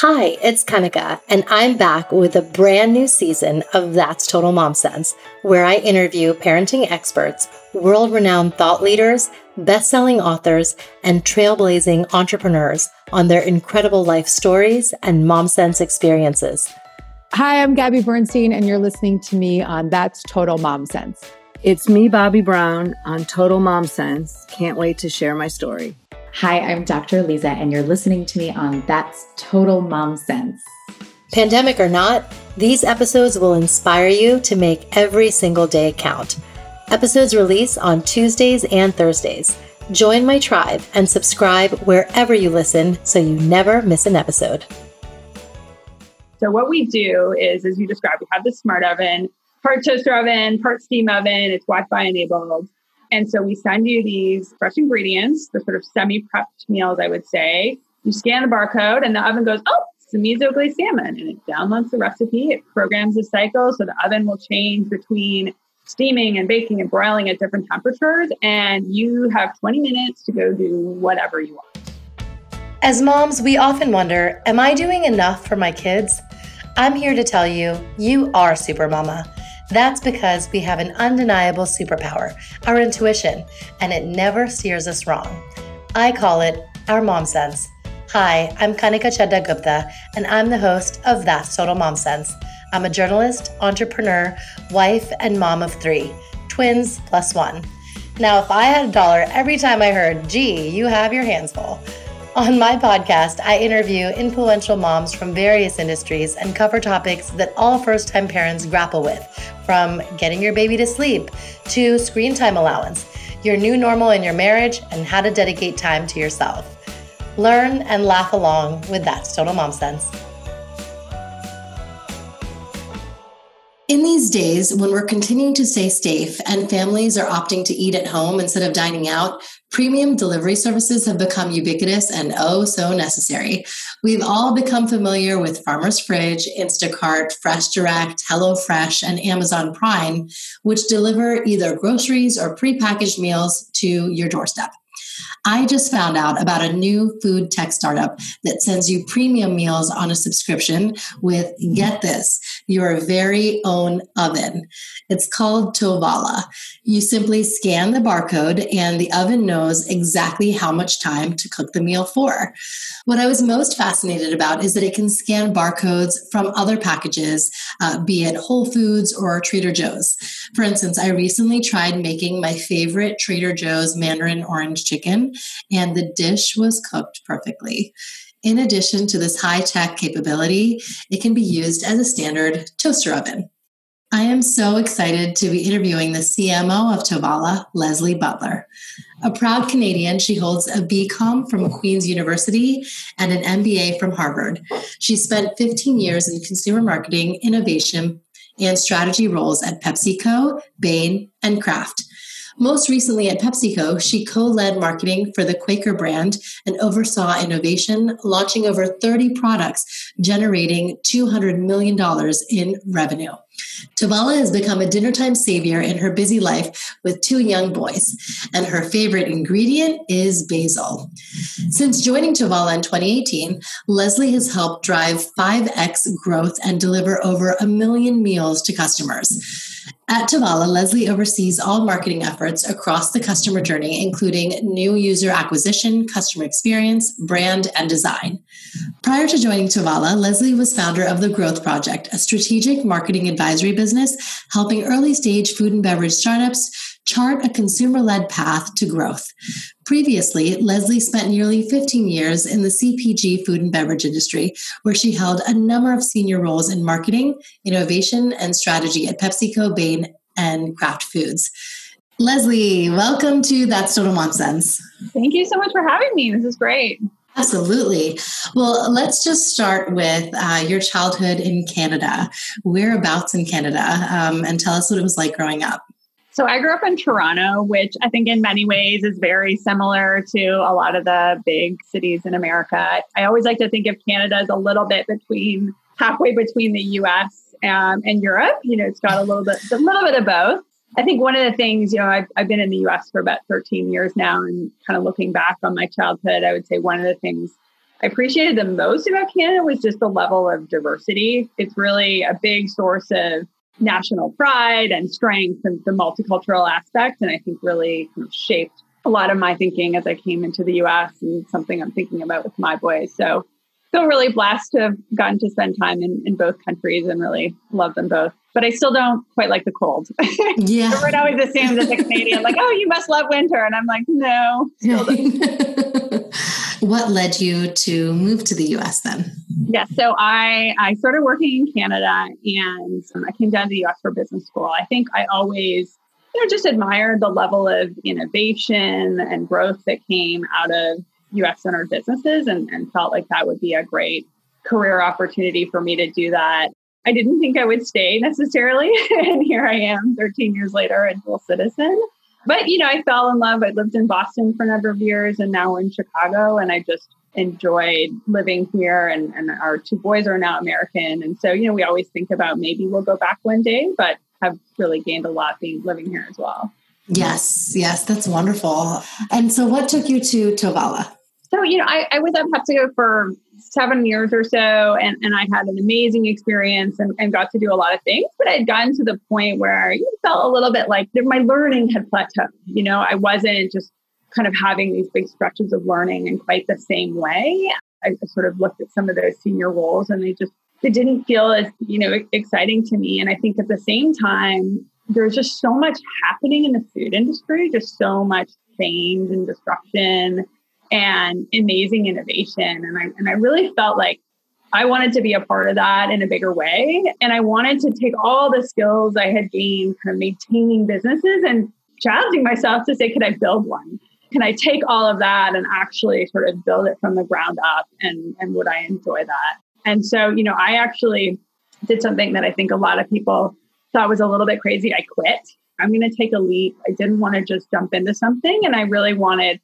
Hi, it's Kanika, and I'm back with a brand new season of That's Total Mom Sense, where I interview parenting experts, world renowned thought leaders, best selling authors, and trailblazing entrepreneurs on their incredible life stories and mom sense experiences. Hi, I'm Gabby Bernstein, and you're listening to me on That's Total Mom Sense. It's me, Bobbi Brown, on Total Mom Sense. Can't wait to share my story. Hi, I'm Dr. Lisa, and you're listening to me on That's Total Mom Sense. Pandemic or not, these episodes will inspire you to make every single day count. Episodes release on Tuesdays and Thursdays. Join my tribe and subscribe wherever you listen so you never miss an episode. So, what we do is, as you described, we have the smart oven, part toaster oven, part steam oven, it's Wi Fi enabled. And so we send you these fresh ingredients, the sort of semi prepped meals, I would say. You scan the barcode, and the oven goes, oh, some miso glazed salmon. And it downloads the recipe. It programs the cycle. So the oven will change between steaming and baking and broiling at different temperatures. And you have 20 minutes to go do whatever you want. As moms, we often wonder Am I doing enough for my kids? I'm here to tell you, you are Super Mama. That's because we have an undeniable superpower, our intuition, and it never steers us wrong. I call it our mom sense. Hi, I'm Kanika Chadda Gupta, and I'm the host of That's Total Mom Sense. I'm a journalist, entrepreneur, wife, and mom of three twins plus one. Now, if I had a dollar every time I heard, gee, you have your hands full, on my podcast, I interview influential moms from various industries and cover topics that all first time parents grapple with, from getting your baby to sleep to screen time allowance, your new normal in your marriage, and how to dedicate time to yourself. Learn and laugh along with That's Total Mom Sense. In these days, when we're continuing to stay safe and families are opting to eat at home instead of dining out, premium delivery services have become ubiquitous and oh so necessary. We've all become familiar with Farmer's Fridge, Instacart, Fresh Direct, HelloFresh, and Amazon Prime, which deliver either groceries or prepackaged meals to your doorstep. I just found out about a new food tech startup that sends you premium meals on a subscription with, get this, your very own oven. It's called Tovala. You simply scan the barcode and the oven knows exactly how much time to cook the meal for. What I was most fascinated about is that it can scan barcodes from other packages, uh, be it Whole Foods or Trader Joe's. For instance, I recently tried making my favorite Trader Joe's Mandarin orange chicken and the dish was cooked perfectly. In addition to this high tech capability, it can be used as a standard toaster oven. I am so excited to be interviewing the CMO of Tovala, Lesley Butler. A proud Canadian, she holds a BCom from Queen's University and an MBA from Harvard. She spent 15 years in consumer marketing, innovation, and strategy roles at PepsiCo, Bain, and Kraft. Most recently at PepsiCo, she co led marketing for the Quaker brand and oversaw innovation, launching over 30 products, generating $200 million in revenue. Tovala has become a dinnertime savior in her busy life with two young boys, and her favorite ingredient is basil. Since joining Tovala in 2018, Lesley has helped drive 5x growth and deliver over a million meals to customers. At Tovala, Lesley oversees all marketing efforts across the customer journey, including new user acquisition, customer experience, brand, and design. Prior to joining Tovala, Lesley was founder of The Growth Project, a strategic marketing advisory business helping early stage food and beverage startups chart a consumer led path to growth. Previously, Lesley spent nearly 15 years in the CPG food and beverage industry, where she held a number of senior roles in marketing, innovation, and strategy at PepsiCo, Bain, and Kraft Foods. Lesley, welcome to That's Total Mom Sense. Thank you so much for having me. This is great. Absolutely. Well, let's just start with uh, your childhood in Canada. Whereabouts in Canada? Um, and tell us what it was like growing up. So I grew up in Toronto, which I think in many ways is very similar to a lot of the big cities in America. I always like to think of Canada as a little bit between halfway between the US um, and Europe. You know, it's got a little bit a little bit of both. I think one of the things, you know, I've, I've been in the US for about 13 years now and kind of looking back on my childhood, I would say one of the things I appreciated the most about Canada was just the level of diversity. It's really a big source of national pride and strength and the multicultural aspect. And I think really kind of shaped a lot of my thinking as I came into the US and something I'm thinking about with my boys. So feel really blessed to have gotten to spend time in, in both countries and really love them both. But I still don't quite like the cold. Yeah. Everyone always assumes as a Canadian, like, oh, you must love winter. And I'm like, no. what led you to move to the US then? Yeah, so I I started working in Canada and um, I came down to the US for business school. I think I always you know just admired the level of innovation and growth that came out of US centered businesses and, and felt like that would be a great career opportunity for me to do that. I didn't think I would stay necessarily. and here I am 13 years later, a dual citizen. But, you know, I fell in love. I lived in Boston for a number of years and now we're in Chicago. And I just enjoyed living here. And, and our two boys are now American. And so, you know, we always think about maybe we'll go back one day, but have really gained a lot being living here as well. Yes, yes, that's wonderful. And so, what took you to Tovala? So, you know, I, I was at PepsiCo for seven years or so, and, and I had an amazing experience and, and got to do a lot of things. But I had gotten to the point where I felt a little bit like my learning had plateaued. You know, I wasn't just kind of having these big stretches of learning in quite the same way. I sort of looked at some of those senior roles and they just they didn't feel as you know exciting to me. And I think at the same time, there's just so much happening in the food industry, just so much change and disruption and amazing innovation. And I and I really felt like I wanted to be a part of that in a bigger way. And I wanted to take all the skills I had gained kind of maintaining businesses and challenging myself to say, could I build one? Can I take all of that and actually sort of build it from the ground up? And, and would I enjoy that? And so, you know, I actually did something that I think a lot of people thought was a little bit crazy. I quit. I'm going to take a leap. I didn't want to just jump into something. And I really wanted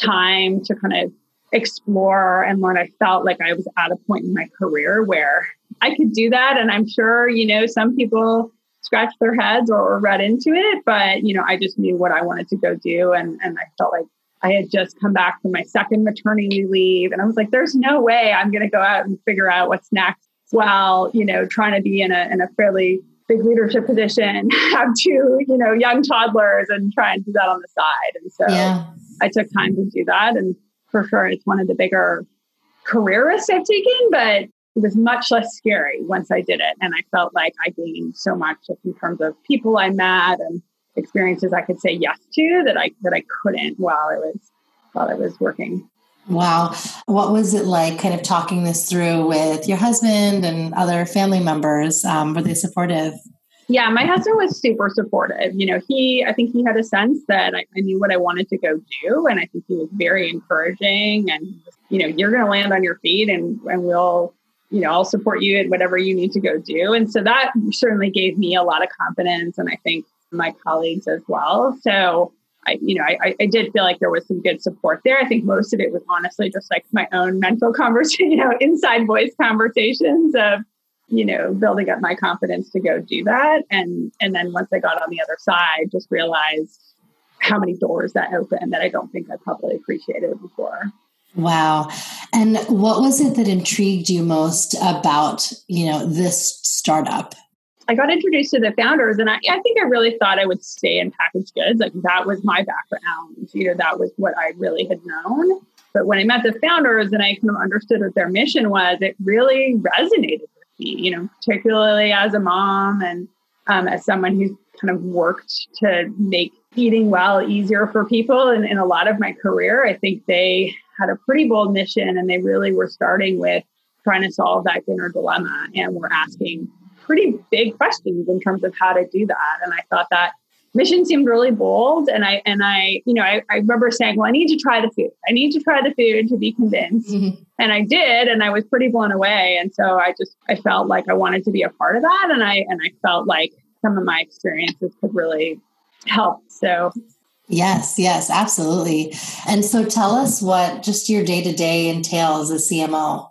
time to kind of explore and learn. I felt like I was at a point in my career where I could do that. And I'm sure, you know, some people scratch their heads or, or read into it, but, you know, I just knew what I wanted to go do. And, and I felt like I had just come back from my second maternity leave. And I was like, there's no way I'm going to go out and figure out what's next while, you know, trying to be in a, in a fairly big leadership position, have two, you know, young toddlers and try and do that on the side. And so yeah. I took time to do that. And for sure, it's one of the bigger career risks I've taken, but it was much less scary once I did it. And I felt like I gained so much just in terms of people I met and experiences I could say yes to that I that I couldn't while I was while I was working. Wow. What was it like kind of talking this through with your husband and other family members? Um, were they supportive? Yeah, my husband was super supportive. You know, he, I think he had a sense that I, I knew what I wanted to go do. And I think he was very encouraging and, you know, you're going to land on your feet and, and we'll, you know, I'll support you in whatever you need to go do. And so that certainly gave me a lot of confidence. And I think my colleagues as well. So I, you know, I, I did feel like there was some good support there. I think most of it was honestly just like my own mental conversation, you know, inside voice conversations of, you know, building up my confidence to go do that. And and then once I got on the other side, just realized how many doors that opened that I don't think I probably appreciated before. Wow. And what was it that intrigued you most about, you know, this startup? I got introduced to the founders and I, I think I really thought I would stay in packaged goods. Like that was my background. You know, that was what I really had known. But when I met the founders and I kind of understood what their mission was, it really resonated with me, you know, particularly as a mom and um, as someone who's kind of worked to make eating well easier for people. And in a lot of my career, I think they had a pretty bold mission and they really were starting with trying to solve that dinner dilemma and were asking pretty big questions in terms of how to do that. And I thought that mission seemed really bold. And I, and I, you know, I, I remember saying, well, I need to try the food. I need to try the food to be convinced. Mm-hmm. And I did, and I was pretty blown away. And so I just, I felt like I wanted to be a part of that. And I, and I felt like some of my experiences could really help. So Yes, yes, absolutely. And so tell us what just your day to day entails as CMO.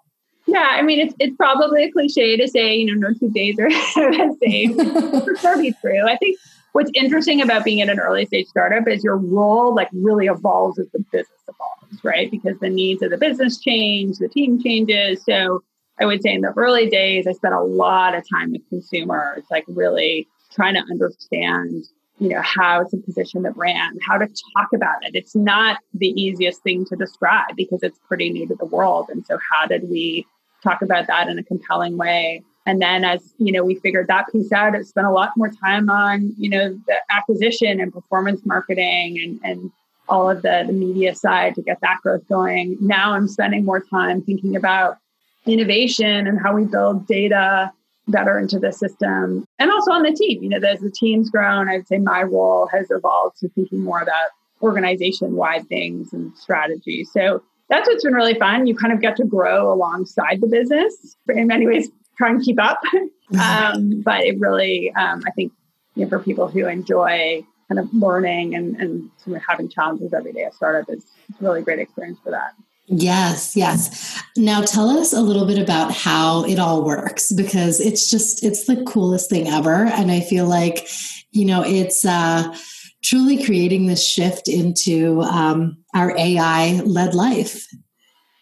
Yeah, I mean, it's, it's probably a cliche to say, you know, no two days are the same. for sure be true. I think what's interesting about being in an early stage startup is your role like really evolves as the business evolves. right? Because the needs of the business change, the team changes. So I would say in the early days, I spent a lot of time with consumers, like really trying to understand, you know, how to position the brand, how to talk about it. It's not the easiest thing to describe because it's pretty new to the world. And so how did we talk about that in a compelling way? And then as, you know, we figured that piece out, it spent a lot more time on, you know, the acquisition and performance marketing and, and all of the, the media side to get that growth going. Now I'm spending more time thinking about innovation and how we build data better into the system and also on the team you know as the team's grown i'd say my role has evolved to thinking more about organization wide things and strategy so that's what's been really fun. You kind of get to grow alongside the business in many ways try and keep up. Um, but it really um, i think you know, for people who enjoy kind of learning and, and sort of having challenges every day at startup is it's a really great experience for that. Yes, yes. Now tell us a little bit about how it all works because it's just it's the coolest thing ever. And I feel like you know it's uh truly creating this shift into um, our AI led life.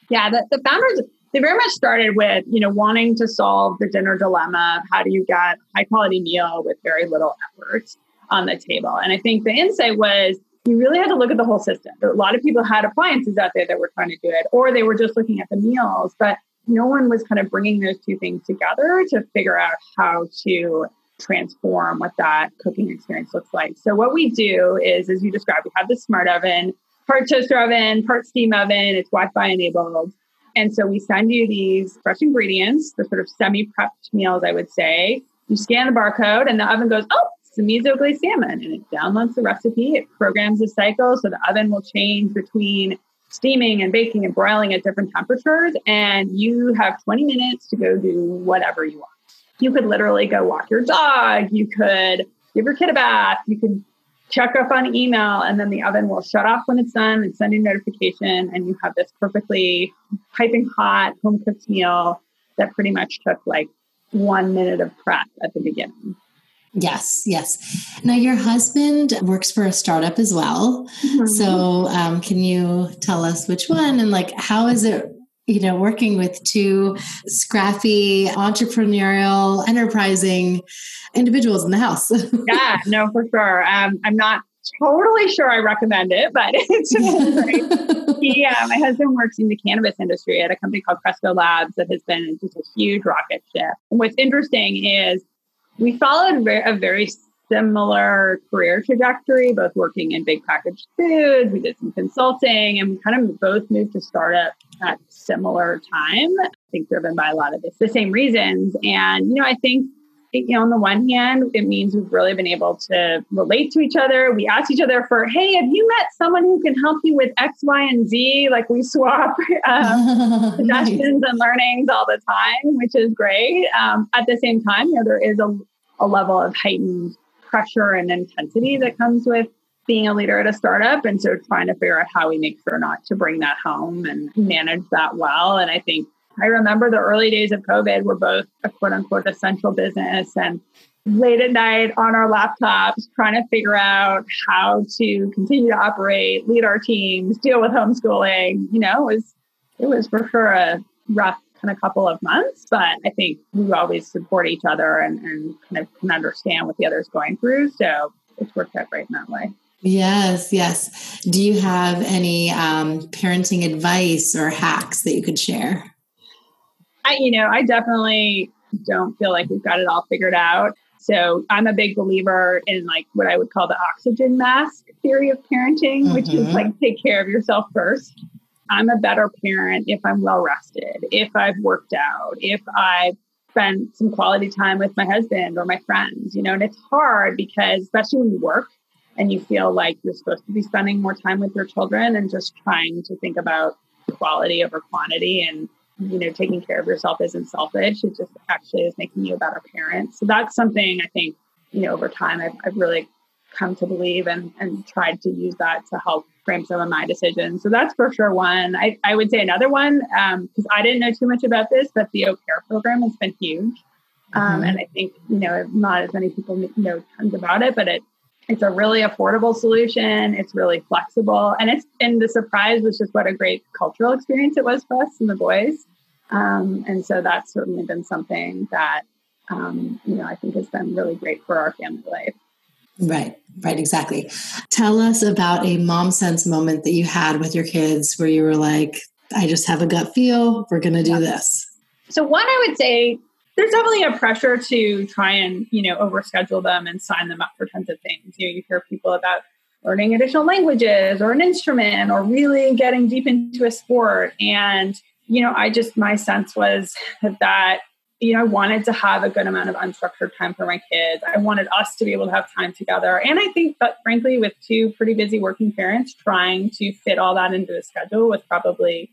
Yeah, the, the founders they very much started with you know wanting to solve the dinner dilemma. How do you get high quality meal with very little effort on the table? And I think the insight was you really had to look at the whole system. A lot of people had appliances out there that were trying to do it, or they were just looking at the meals, but no one was kind of bringing those two things together to figure out how to transform what that cooking experience looks like. So what we do is, as you described, we have the smart oven, part toaster oven, part steam oven. It's Wi-Fi enabled. And so we send you these fresh ingredients, the sort of semi-prepped meals, I would say. You scan the barcode and the oven goes, oh, some miso glazed salmon and it downloads the recipe. It programs the cycle so the oven will change between steaming and baking and broiling at different temperatures. And you have 20 minutes to go do whatever you want. You could literally go walk your dog. You could give your kid a bath. You could check up on email and then the oven will shut off when it's done and send you notification and you have this perfectly piping hot home cooked meal that pretty much took like one minute of prep at the beginning Yes, yes. Now, your husband works for a startup as well. Mm-hmm. So, um, can you tell us which one and like how is it, you know, working with two scrappy, entrepreneurial, enterprising individuals in the house? yeah, no, for sure. Um, I'm not totally sure I recommend it, but it's great. he, uh, my husband works in the cannabis industry at a company called Cresco Labs that has been just a huge rocket ship. And what's interesting is we followed a very similar career trajectory, both working in big packaged foods. We did some consulting and we kind of both moved to startup at similar time. I think driven by a lot of the, the same reasons. And, you know, I think you know, on the one hand, it means we've really been able to relate to each other. We ask each other for, hey, have you met someone who can help you with X, Y, and Z? Like we swap um, suggestions and learnings all the time, which is great. Um, at the same time, you know, there is a, a level of heightened pressure and intensity that comes with being a leader at a startup. And so trying to figure out how we make sure not to bring that home and manage that well. And I think I remember the early days of COVID were both a quote unquote essential business and late at night on our laptops trying to figure out how to continue to operate, lead our teams, deal with homeschooling. You know, it was it was for sure a rough kind of couple of months, but I think we always support each other and, and kind of can understand what the other's going through. So it's worked out great in that way. Yes, yes. Do you have any um, parenting advice or hacks that you could share? I, you know, I definitely don't feel like we've got it all figured out. So I'm a big believer in like what I would call the oxygen mask theory of parenting, mm-hmm. which is mm-hmm. like take care of yourself first. I'm a better parent if I'm well rested, if I've worked out, if I've spent some quality time with my husband or my friends, you know, and it's hard because especially when you work and you feel like you're supposed to be spending more time with your children and just trying to think about quality over quantity and you know, taking care of yourself isn't selfish. It just actually is making you a better parent. So that's something I think, you know, over time I've, I've really come to believe and, and tried to use that to help frame some of my decisions. So that's for sure one. I, I would say another one, because um, I didn't know too much about this, but the au pair program has been huge. Um, mm-hmm. And I think, you know, not as many people know tons about it, but it It's a really affordable solution. It's really flexible. And it's and the surprise was just what a great cultural experience it was for us and the boys. Um, and so that's certainly been something that um, you know I think has been really great for our family life. Right, right, exactly. Tell us about a mom sense moment that you had with your kids where you were like, I just have a gut feel, we're going to do this. So, one, I would say there's definitely a pressure to try and, you know, overschedule them and sign them up for tons of things. You know, you hear people about learning additional languages or an instrument or really getting deep into a sport. And, you know, I just, my sense was that you know, I wanted to have a good amount of unstructured time for my kids. I wanted us to be able to have time together. And I think that, frankly, with two pretty busy working parents, trying to fit all that into a schedule was probably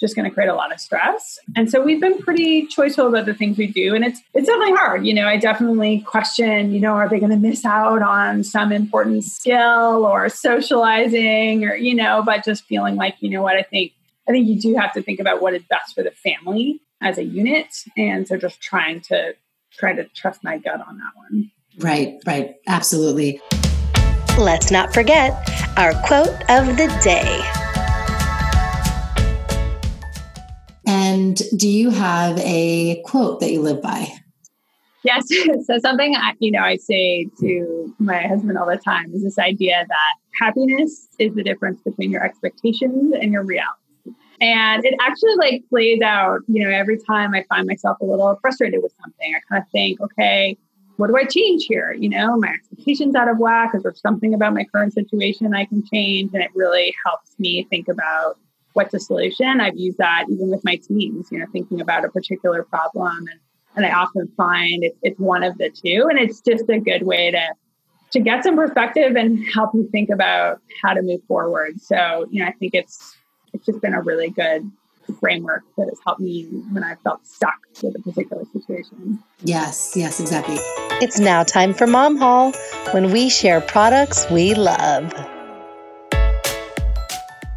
just going to create a lot of stress. And so we've been pretty choiceful about the things we do. And it's it's definitely hard. You know, I definitely question, you know, are they going to miss out on some important skill or socializing or, you know, but just feeling like, you know what, I think I think you do have to think about what is best for the family as a unit. And so just trying to try to trust my gut on that one. Right, right. Absolutely. Let's not forget our quote of the day. And do you have a quote that you live by? Yes. so something I, you know I say to my husband all the time is this idea that happiness is the difference between your expectations and your reality. And it actually like plays out, you know, every time I find myself a little frustrated with something, I kind of think, okay, what do I change here? You know, my expectations out of whack. Is there something about my current situation I can change? And it really helps me think about what's the solution. I've used that even with my teams, you know, thinking about a particular problem. And, and I often find it, it's one of the two. And it's just a good way to to get some perspective and help you think about how to move forward. So, you know, I think it's it's just been a really good framework that has helped me when I felt stuck with a particular situation. Yes, yes, exactly. It's now time for Mom Haul when we share products we love.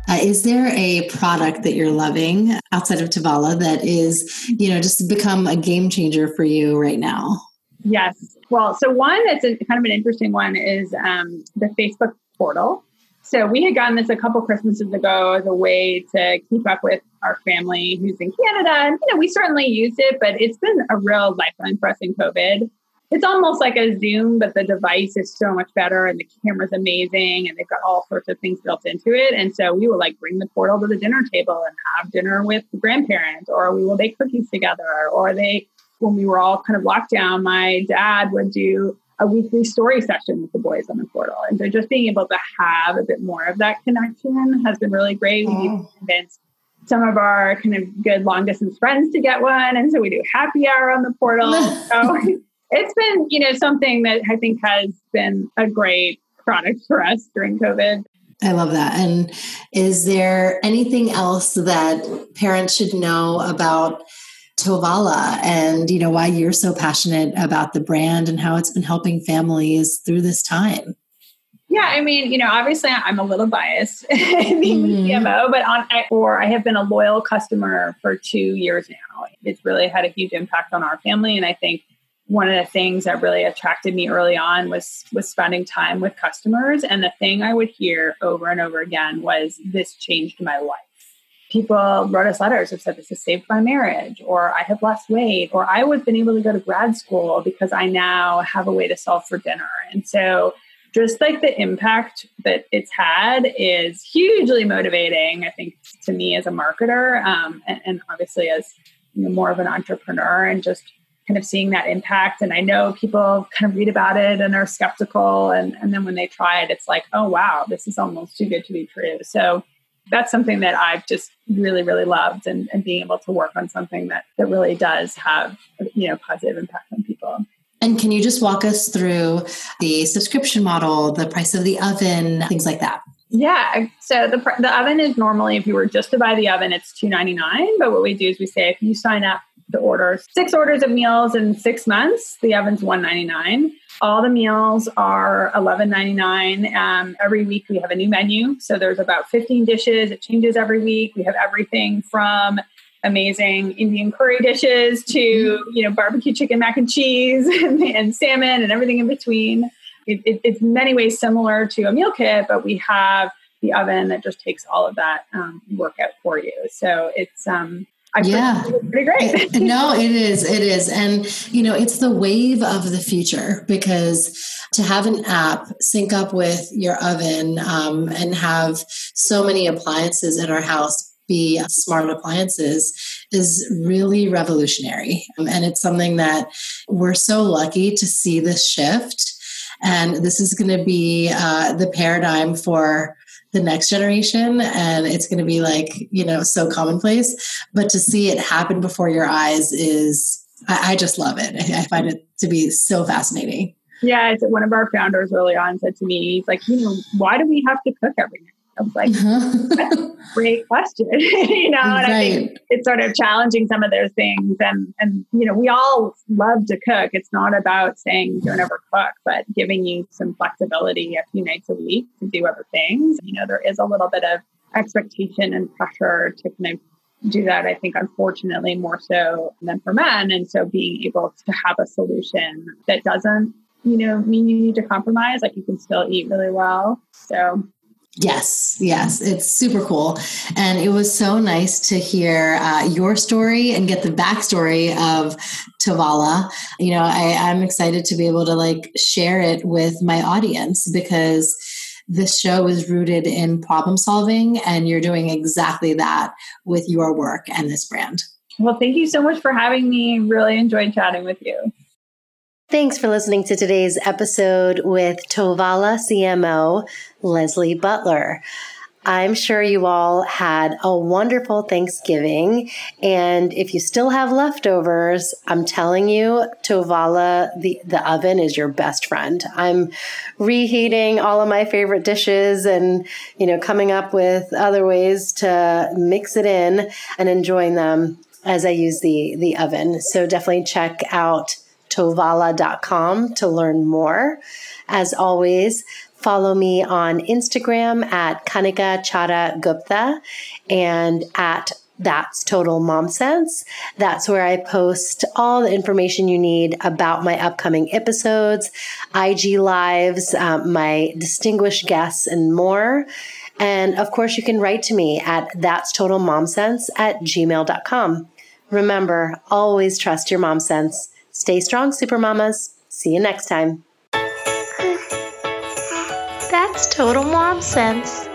Uh, is there a product that you're loving outside of Tovala that is, you know, just become a game changer for you right now? Yes. Well, so one that's a, kind of an interesting one is um, the Facebook portal. So we had gotten this a couple Christmases ago as a way to keep up with our family who's in Canada. And, you know, we certainly used it, but it's been a real lifeline for us in COVID. It's almost like a Zoom, but the device is so much better and the camera's amazing and they've got all sorts of things built into it. And so we will like bring the portal to the dinner table and have dinner with the grandparents, or we will bake cookies together, or they, when we were all kind of locked down, my dad would do a weekly story session with the boys on the portal. And so just being able to have a bit more of that connection has been really great. We've mm. convinced some of our kind of good long distance friends to get one. And so we do happy hour on the portal. so it's been, you know, something that I think has been a great product for us during COVID. I love that. And is there anything else that parents should know about Tovala and you know why you're so passionate about the brand and how it's been helping families through this time. Yeah, I mean, you know, obviously I'm a little biased being mm-hmm. CMO, but on or I have been a loyal customer for two years now. It's really had a huge impact on our family, and I think one of the things that really attracted me early on was was spending time with customers. And the thing I would hear over and over again was, "This changed my life." People wrote us letters that said this has saved my marriage or i have lost weight or i would have been able to go to grad school because i now have a way to solve for dinner. And so just like the impact that it's had is hugely motivating i think to me as a marketer um, and, and, obviously as you know, more of an entrepreneur and just kind of seeing that impact. And i know people kind of read about it and are skeptical and, and then when they try it it's like oh wow this is almost too good to be true. So that's something that I've just really, really loved and, and being able to work on something that, that really does have, you know, positive impact on people. And can you just walk us through the subscription model, the price of the oven, things like that? Yeah. So the, the oven is normally, if you were just to buy the oven, it's two ninety nine. But what we do is we say if you sign up to order six orders of meals in six months, the oven's one ninety nine. All the meals are $11.99. Um, every week we have a new menu. So there's about 15 dishes. It changes every week. We have everything from amazing Indian curry dishes to, you know, barbecue chicken mac and cheese and, and salmon and everything in between. it, it, it's many ways similar to a meal kit, but we have the oven that just takes all of that um, work out for you. So it's um, I yeah, pretty great. no, it is. It is. And, you know, it's the wave of the future because to have an app sync up with your oven um, and have so many appliances in our house be smart appliances is really revolutionary. And it's something that we're so lucky to see this shift. And this is going to be uh, the paradigm for the next generation and it's going to be like you know so commonplace. But to see it happen before your eyes is i, I just love it. I, find it to be so fascinating. Yeah it's one of our founders early on said to me he's like you know why do we have to cook every night I was like, a great question. you know, and right. I think it's sort of challenging some of those things. And, and, you know, we all love to cook. It's not about saying don't ever cook, but giving you some flexibility a few nights a week to do other things. You know, there is a little bit of expectation and pressure to kind of do that, I think, unfortunately, more so than for men. And so being able to have a solution that doesn't, you know, mean you need to compromise, like you can still eat really well. So Yes, yes, it's super cool. And it was so nice to hear uh, your story and get the backstory of Tovala. You know, I, I'm excited to be able to like share it with my audience because this show is rooted in problem solving, and you're doing exactly that with your work and this brand. Well, thank you so much for having me. Really enjoyed chatting with you. Thanks for listening to today's episode with Tovala CMO, Lesley Butler. I'm sure you all had a wonderful Thanksgiving. And if you still have leftovers, I'm telling you, Tovala, the, the oven is your best friend. I'm reheating all of my favorite dishes and, you know, coming up with other ways to mix it in and enjoying them as I use the, the oven. So definitely check out tovala.com to learn more. As always, follow me on Instagram at Kanika Chadda Gupta and at that's Total Mom Sense. That's where I post all the information you need about my upcoming episodes, IG lives, um, my distinguished guests, and more. And of course, you can write to me at that's total mom sense at gmail.com. Remember, always trust your mom sense. Stay strong, super mamas. See you next time. That's total mom sense.